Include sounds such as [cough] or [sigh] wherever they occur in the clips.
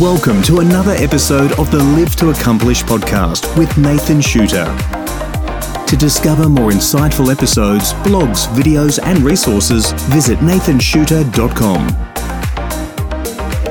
Welcome to another episode of the Live to Accomplish podcast with Nathan Shooter. To discover more insightful episodes, blogs, videos, and resources, visit nathanshooter.com.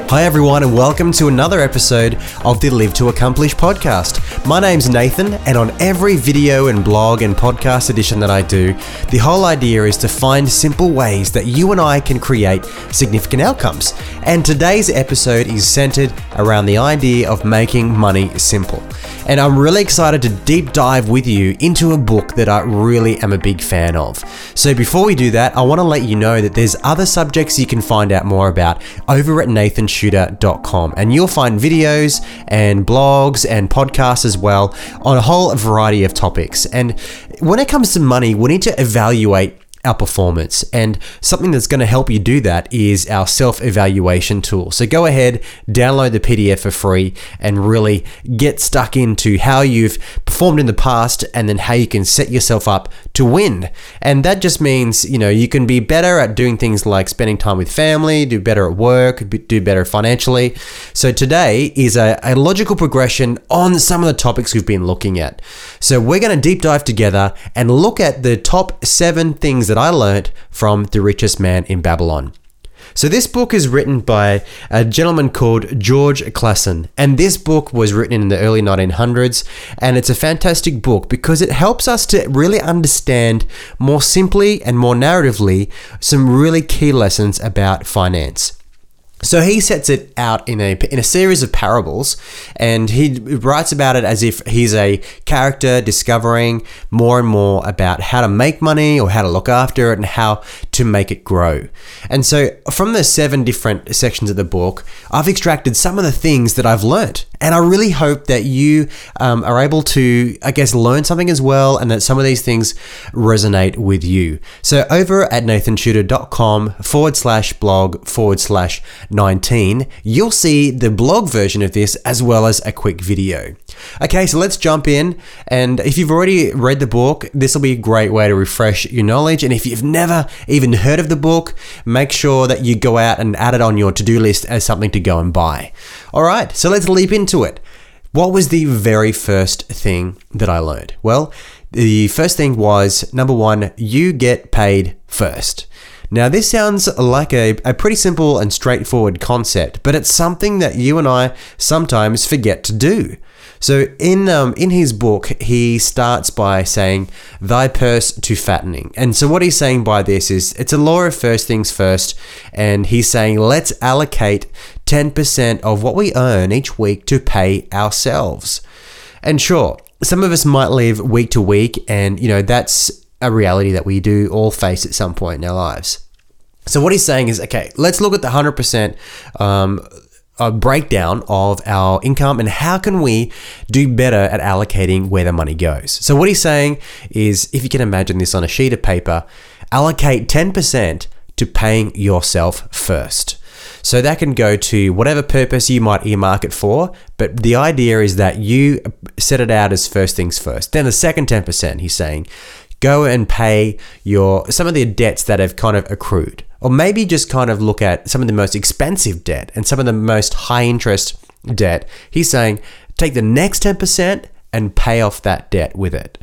Hi, everyone, and welcome to another episode of the Live to Accomplish podcast. My name's Nathan, and on every video and blog and podcast edition that I do, the whole idea is to find simple ways that you and I can create significant outcomes. And today's episode is centered around the idea of making money simple. And I'm really excited to deep dive with you into a book that I really am a big fan of. So before we do that, I want to let you know that there's other subjects you can find out more about over at nathanshooter.com. And you'll find videos and blogs and podcasts as well on a whole variety of topics. And when it comes to money, we need to evaluate our performance. And something that's going to help you do that is our self evaluation tool. So go ahead, download the PDF for free, and really get stuck into how you've performed in the past and then how you can set yourself up to win. And that just means, you know, you can be better at doing things like spending time with family, do better at work, do better financially. So today is a, a logical progression on some of the topics we've been looking at. So we're going to deep dive together and look at the top seven things that I learned from The Richest Man in Babylon. So, this book is written by a gentleman called George Clason, and this book was written in the early 1900s. And it's a fantastic book because it helps us to really understand more simply and more narratively some really key lessons about finance. So he sets it out in a in a series of parables, and he writes about it as if he's a character discovering more and more about how to make money or how to look after it and how to make it grow. And so from the seven different sections of the book, I've extracted some of the things that I've learned, and I really hope that you um, are able to, I guess, learn something as well, and that some of these things resonate with you. So over at nathanshooter.com forward slash blog forward slash 19, you'll see the blog version of this as well as a quick video. Okay, so let's jump in. And if you've already read the book, this will be a great way to refresh your knowledge. And if you've never even heard of the book, make sure that you go out and add it on your to do list as something to go and buy. All right, so let's leap into it. What was the very first thing that I learned? Well, the first thing was number one, you get paid first. Now, this sounds like a, a pretty simple and straightforward concept, but it's something that you and I sometimes forget to do. So in um, in his book, he starts by saying, "Thy purse to fattening," and so what he's saying by this is it's a law of first things first, and he's saying let's allocate ten percent of what we earn each week to pay ourselves. And sure, some of us might live week to week, and you know that's a reality that we do all face at some point in our lives. So what he's saying is, okay, let's look at the hundred percent um, a breakdown of our income and how can we do better at allocating where the money goes. So what he's saying is if you can imagine this on a sheet of paper, allocate 10% to paying yourself first. So that can go to whatever purpose you might earmark it for, but the idea is that you set it out as first things first. Then the second 10%, he's saying, go and pay your some of the debts that have kind of accrued. Or maybe just kind of look at some of the most expensive debt and some of the most high interest debt. He's saying take the next 10% and pay off that debt with it.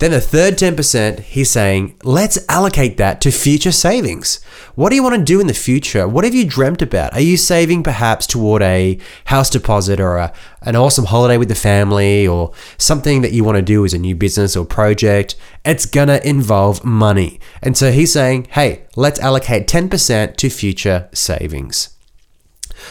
Then the third 10%, he's saying, let's allocate that to future savings. What do you want to do in the future? What have you dreamt about? Are you saving perhaps toward a house deposit or a, an awesome holiday with the family or something that you want to do as a new business or project? It's going to involve money. And so he's saying, hey, let's allocate 10% to future savings.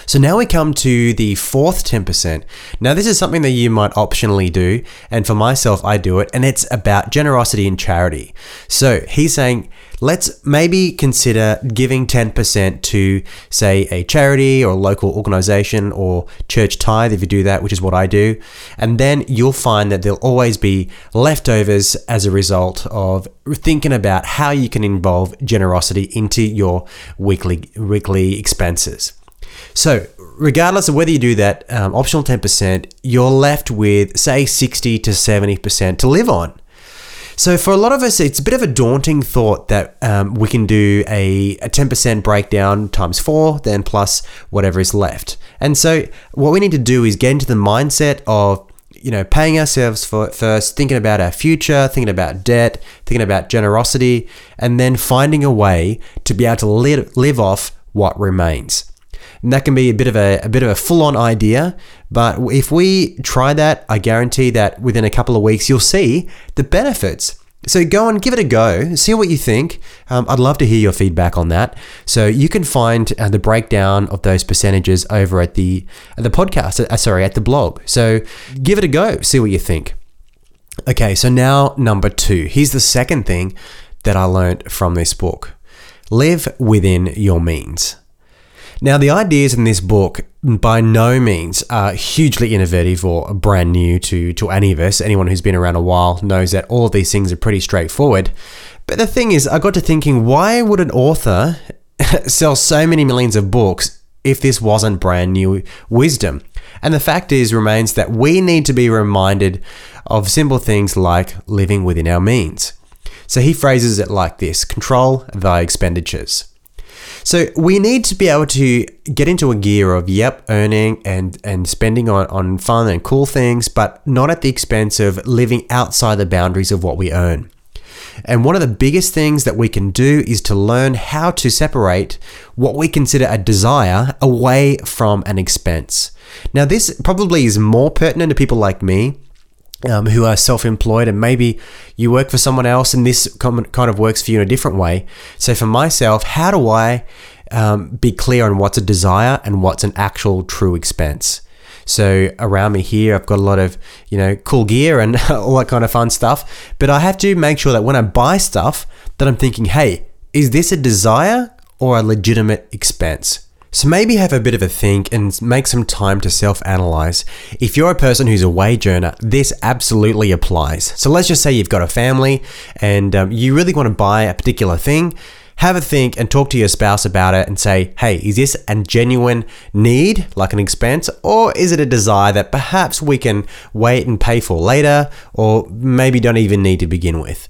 So now we come to the fourth 10%. Now, this is something that you might optionally do. And for myself, I do it. And it's about generosity and charity. So he's saying, let's maybe consider giving 10% to, say, a charity or a local organization or church tithe if you do that, which is what I do. And then you'll find that there'll always be leftovers as a result of thinking about how you can involve generosity into your weekly weekly expenses. So, regardless of whether you do that um, optional 10%, you're left with, say, 60 to 70% to live on. So for a lot of us, it's a bit of a daunting thought that um, we can do a, a 10% breakdown times four, then plus whatever is left. And so what we need to do is get into the mindset of you know, paying ourselves for first, thinking about our future, thinking about debt, thinking about generosity, and then finding a way to be able to live, live off what remains. And that can be a bit of a, a bit of a full-on idea, but if we try that, I guarantee that within a couple of weeks you'll see the benefits. So go and give it a go, see what you think. Um, I'd love to hear your feedback on that. So you can find uh, the breakdown of those percentages over at the at the podcast. Uh, sorry, at the blog. So give it a go, see what you think. Okay, so now number two. Here's the second thing that I learned from this book: live within your means. Now, the ideas in this book by no means are hugely innovative or brand new to, to any of us. Anyone who's been around a while knows that all of these things are pretty straightforward. But the thing is, I got to thinking, why would an author [laughs] sell so many millions of books if this wasn't brand new wisdom? And the fact is, remains that we need to be reminded of simple things like living within our means. So he phrases it like this control thy expenditures. So we need to be able to get into a gear of yep, earning and and spending on, on fun and cool things, but not at the expense of living outside the boundaries of what we earn. And one of the biggest things that we can do is to learn how to separate what we consider a desire away from an expense. Now, this probably is more pertinent to people like me um, who are self employed, and maybe you work for someone else and this kind of works for you in a different way. So, for myself, how do I um, be clear on what's a desire and what's an actual true expense? So around me here, I've got a lot of you know cool gear and [laughs] all that kind of fun stuff. But I have to make sure that when I buy stuff, that I'm thinking, hey, is this a desire or a legitimate expense? So maybe have a bit of a think and make some time to self analyze. If you're a person who's a wage earner, this absolutely applies. So let's just say you've got a family and um, you really want to buy a particular thing. Have a think and talk to your spouse about it and say, hey, is this a genuine need, like an expense, or is it a desire that perhaps we can wait and pay for later, or maybe don't even need to begin with?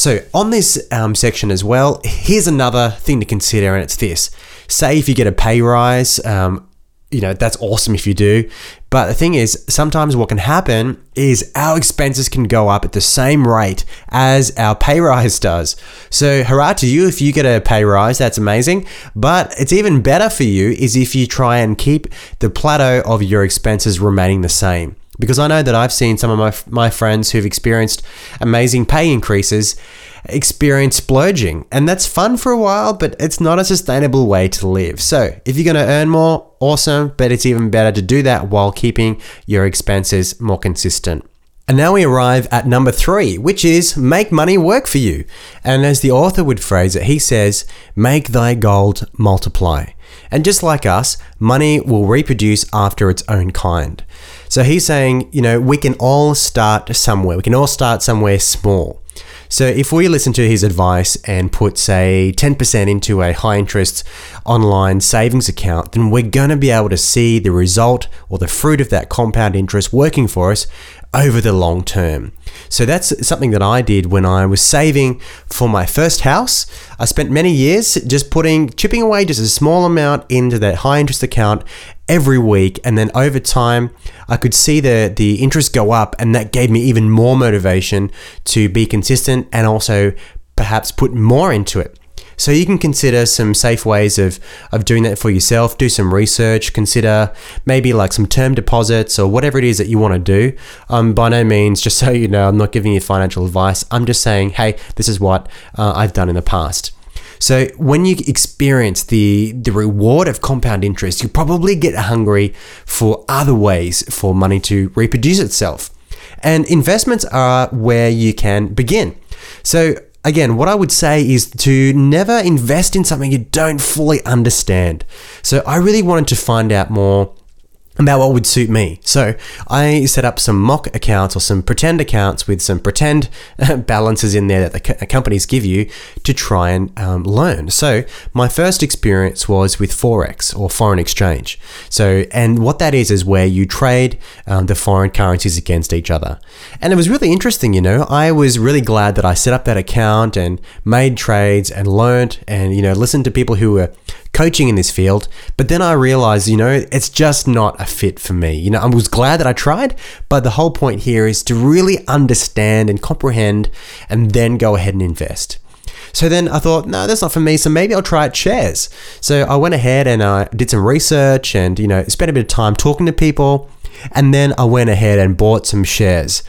So, on this um, section as well, here's another thing to consider, and it's this say if you get a pay rise, um, you know, that's awesome if you do. But the thing is, sometimes what can happen is our expenses can go up at the same rate as our pay rise does. So, hurrah to you if you get a pay rise, that's amazing. But it's even better for you is if you try and keep the plateau of your expenses remaining the same. Because I know that I've seen some of my, my friends who've experienced amazing pay increases experience splurging. And that's fun for a while, but it's not a sustainable way to live. So if you're going to earn more, awesome, but it's even better to do that while keeping your expenses more consistent. And now we arrive at number three, which is make money work for you. And as the author would phrase it, he says, make thy gold multiply. And just like us, money will reproduce after its own kind. So he's saying, you know, we can all start somewhere. We can all start somewhere small. So if we listen to his advice and put, say, 10% into a high interest online savings account, then we're going to be able to see the result or the fruit of that compound interest working for us over the long term. So that's something that I did when I was saving for my first house. I spent many years just putting, chipping away just a small amount into that high interest account every week. And then over time, I could see the, the interest go up, and that gave me even more motivation to be consistent and also perhaps put more into it. So you can consider some safe ways of, of doing that for yourself. Do some research. Consider maybe like some term deposits or whatever it is that you want to do. Um, by no means, just so you know, I'm not giving you financial advice. I'm just saying, hey, this is what uh, I've done in the past. So when you experience the the reward of compound interest, you probably get hungry for other ways for money to reproduce itself. And investments are where you can begin. So again, what I would say is to never invest in something you don't fully understand. So I really wanted to find out more about what would suit me. So I set up some mock accounts or some pretend accounts with some pretend balances in there that the companies give you to try and um, learn. So my first experience was with Forex or foreign exchange. So, and what that is, is where you trade um, the foreign currencies against each other. And it was really interesting, you know, I was really glad that I set up that account and made trades and learned and, you know, listened to people who were coaching in this field. But then I realized, you know, it's just not a fit for me. You know, I was glad that I tried, but the whole point here is to really understand and comprehend and then go ahead and invest. So then I thought, no, that's not for me. So maybe I'll try shares. So I went ahead and I did some research and, you know, spent a bit of time talking to people. And then I went ahead and bought some shares.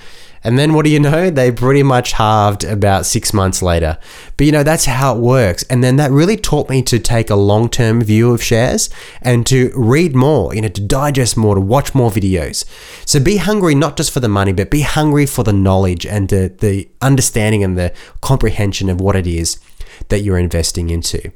And then what do you know? They pretty much halved about six months later. But you know, that's how it works. And then that really taught me to take a long term view of shares and to read more, you know, to digest more, to watch more videos. So be hungry not just for the money, but be hungry for the knowledge and the, the understanding and the comprehension of what it is that you're investing into.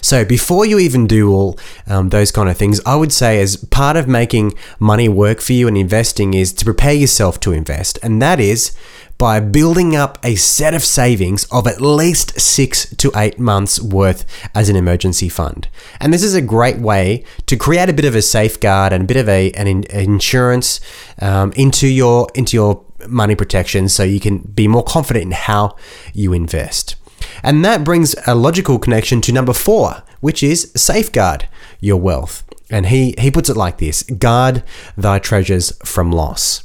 So before you even do all um, those kind of things, I would say as part of making money work for you and investing is to prepare yourself to invest, and that is by building up a set of savings of at least six to eight months worth as an emergency fund. And this is a great way to create a bit of a safeguard and a bit of a, an in, insurance um, into your into your money protection so you can be more confident in how you invest. And that brings a logical connection to number four, which is safeguard your wealth. And he, he puts it like this guard thy treasures from loss.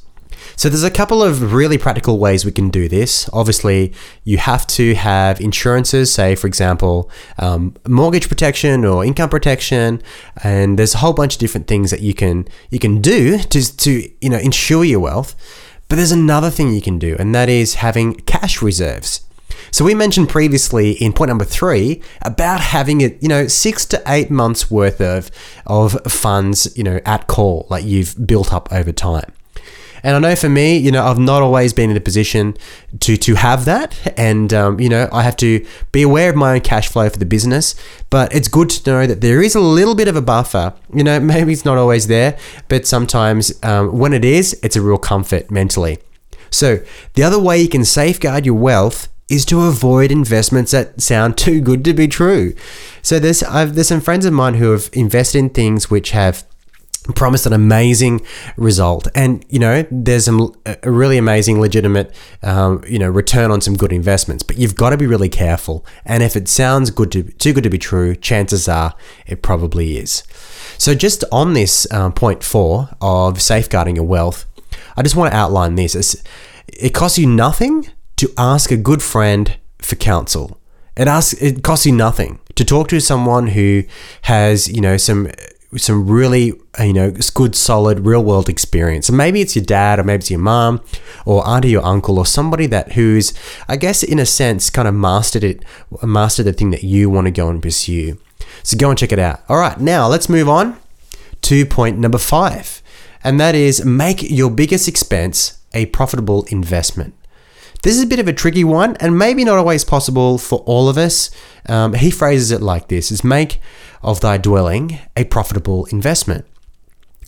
So there's a couple of really practical ways we can do this. Obviously, you have to have insurances, say for example, um, mortgage protection or income protection, and there's a whole bunch of different things that you can you can do to to you know insure your wealth. But there's another thing you can do, and that is having cash reserves. So we mentioned previously in point number three about having it, you know, six to eight months worth of of funds, you know, at call, like you've built up over time. And I know for me, you know, I've not always been in a position to to have that, and um, you know, I have to be aware of my own cash flow for the business. But it's good to know that there is a little bit of a buffer. You know, [laughs] maybe it's not always there, but sometimes um, when it is, it's a real comfort mentally. So the other way you can safeguard your wealth is to avoid investments that sound too good to be true. So there's I've, there's some friends of mine who have invested in things which have promised an amazing result. And you know there's some a really amazing legitimate um, you know return on some good investments. But you've got to be really careful. And if it sounds good to too good to be true chances are it probably is. So just on this um, point four of safeguarding your wealth i just want to outline this. It's, it costs you nothing to ask a good friend for counsel. It asks it costs you nothing to talk to someone who has, you know, some some really you know good solid real world experience. And maybe it's your dad or maybe it's your mom or auntie or uncle or somebody that who's i guess in a sense kind of mastered it mastered the thing that you want to go and pursue. So go and check it out. All right now let's move on to point number five and that is make your biggest expense a profitable investment this is a bit of a tricky one and maybe not always possible for all of us. Um, he phrases it like this is make of thy dwelling a profitable investment.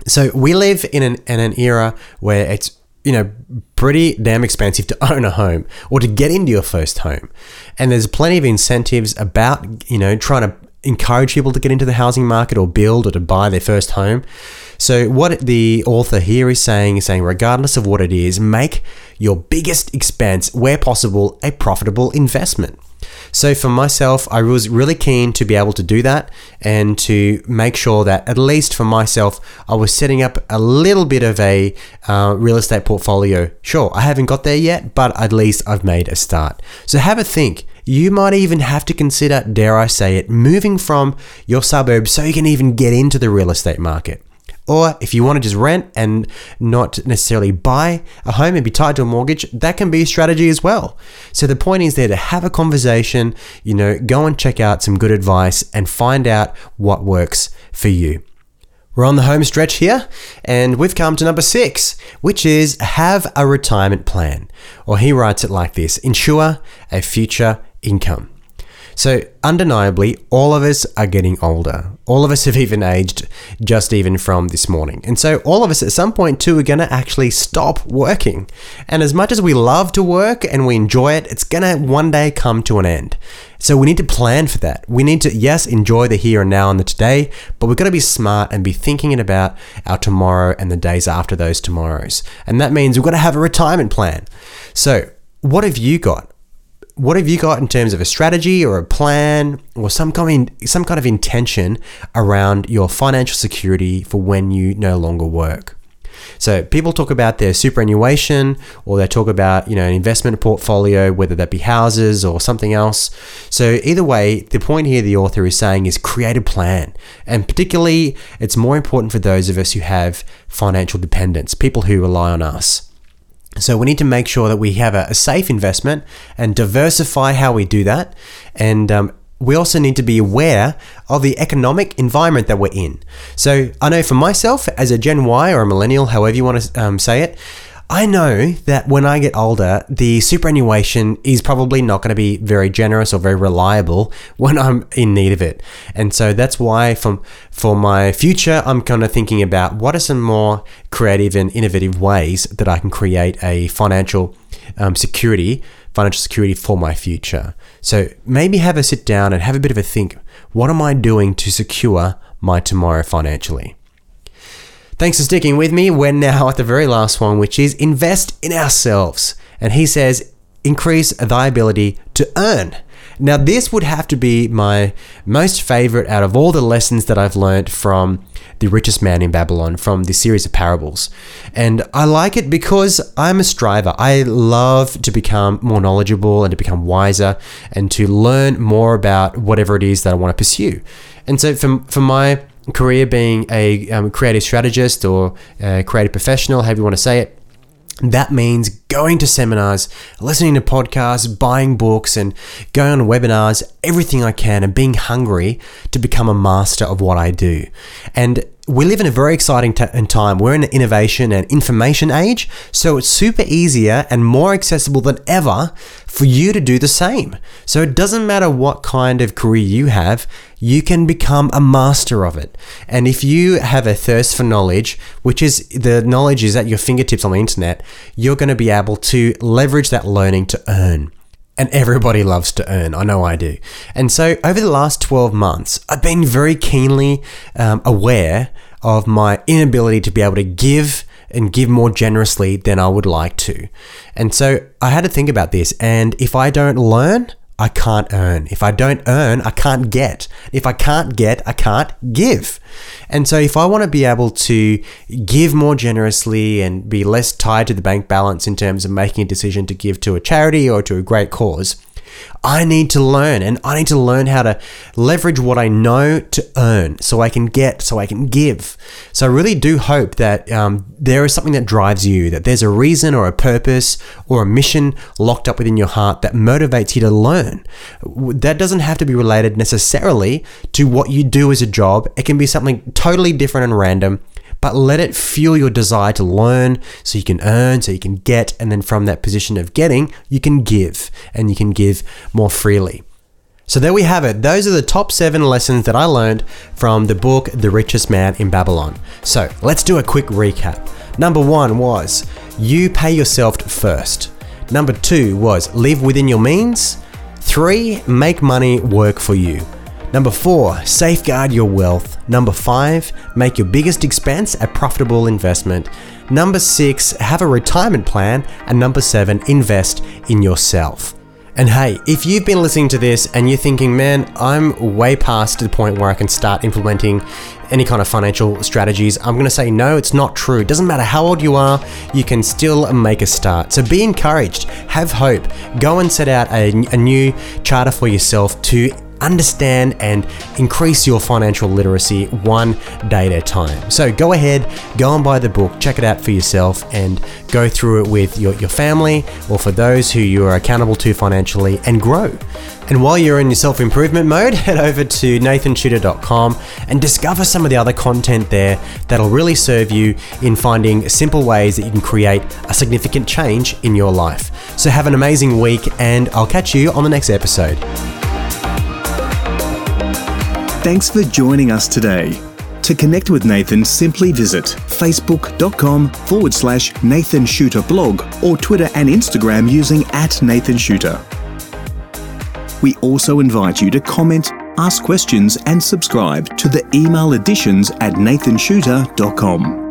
So we live in an, in an era where it's you know pretty damn expensive to [laughs] own a home or to get into your first home and there's plenty of incentives about you know trying to encourage people to get into the housing market or build or to buy their first home so, what the author here is saying is saying, regardless of what it is, make your biggest expense, where possible, a profitable investment. So for myself, I was really keen to be able to do that and to make sure that at least for myself, I was setting up a little bit of a uh, real estate portfolio. Sure, I haven't got there yet, but at least I've made a start. So have a think. You might even have to consider, dare I say it, moving from your suburb so you can even get into the real estate market. Or if you want to just rent and not necessarily buy a home and be tied to a mortgage, that can be a strategy as well. So the point is there to have a conversation, you know, go and check out some good advice and find out what works for you. We're on the home stretch here, and we've come to number six, which is have a retirement plan. Or he writes it like this ensure a future income. So, undeniably, all of us are getting older. All of us have even aged just even from this morning. And so, all of us at some point too are going to actually stop working. And as much as we love to work and we enjoy it, it's going to one day come to an end. So, we need to plan for that. We need to, yes, enjoy the here and now and the today, but we've got to be smart and be thinking about our tomorrow and the days after those tomorrows. And that means we've got to have a retirement plan. So, what have you got? What have you got in terms of a strategy or a plan or some kind of, some kind of intention around your financial security for when you no longer work? So people talk about their superannuation or they talk about, you know, an investment portfolio, whether that be houses or something else. So either way, the point here the author is saying is create a plan. And particularly it's more important for those of us who have financial dependence, people who rely on us. So we need to make sure that we have a, a safe investment and diversify how we do that. And um, we also need to be aware of the economic environment that we're in. So I know for myself, as a Gen Y or a millennial, however you want to um, say it, I know that when I get older, the superannuation is probably not going to be very generous or very reliable [laughs] when I'm in need of it. And so that's why from for my future, I'm kind of thinking about what are some more creative and innovative ways that I can create a financial um, security, financial security for my future. So maybe have a sit down and have a bit of a think. What am I doing to secure my tomorrow financially? Thanks for sticking with me. We're now at the very last one, which is invest in ourselves. And he says, increase thy ability to earn. Now, this would have to be my most favorite out of all the lessons that I've learned from The Richest Man in Babylon, from the series of parables. And I like it because I'm a striver. I love to become more knowledgeable and to become wiser and to learn more about whatever it is that I want to pursue. And so, for, for my career being a um, creative strategist or creative professional, however you want to say it, that means going to seminars, listening to podcasts, buying books, and going on webinars, everything I can, and being hungry to become a master of what I do. And we live in a very exciting t- time. We're in an innovation and information age, so it's super easier and more accessible than ever for you to do the same. So it doesn't matter what kind of career you have, you can become a master of it. And if you have a thirst for knowledge, which is the knowledge is at your fingertips on the internet, you're going to be able to leverage that learning to earn and everybody loves to earn. I know I do. And so over the last 12 months, I've been very keenly um, aware of my inability to be able to give and give more generously than I would like to. And so I had to think about this. And if I don't learn, I can't earn. If I don't earn, I can't get. If I can't get, I can't give. And so, if I want to be able to give more generously and be less tied to the bank balance in terms of making a decision to give to a charity or to a great cause, I need to learn and I need to learn how to leverage what I know to earn so I can get, so I can give. So I really do hope that um, there is something that drives you, that there's a reason or a purpose or a mission locked up within your heart that motivates you to learn. That doesn't have to be related necessarily to what you do as a job, it can be something totally different and random but let it fuel your desire to learn so you can earn, so you can get, and then from that position of getting, you can give and you can give more freely. So there we have it. Those are the top seven lessons that I learned from the book The Richest Man in Babylon. So let's do a quick recap. Number one was you pay yourself first. Number two was live within your means. Three, make money work for you. Number four, safeguard your wealth. Number five, make your biggest expense a profitable investment. Number six, have a retirement plan. And number seven, invest in yourself. And hey, if you've been listening to this and you're thinking, man, I'm way past the point where I can start implementing any kind of financial strategies, I'm going to say, no, it's not true. It doesn't matter how old you are, you can still make a start. So be encouraged, have hope, go and set out a, a new charter for yourself to understand and increase your financial literacy one day at a time. So go ahead, go and buy the book, check it out for yourself, and go through it with your, your family or for those who you are accountable to financially and grow. And while you're in your self improvement mode, [laughs] head over to nathanshooter.com and discover some of the other content there that'll really serve you in finding simple ways that you can create a significant change in your life. So have an amazing week, and I'll catch you on the next episode. Thanks for joining us today. To connect with Nathan, simply visit facebook.com forward slash Nathan Shooter blog or Twitter and Instagram using at Nathan Shooter. We also invite you to comment, ask questions, and subscribe to the email editions at nathanshooter.com.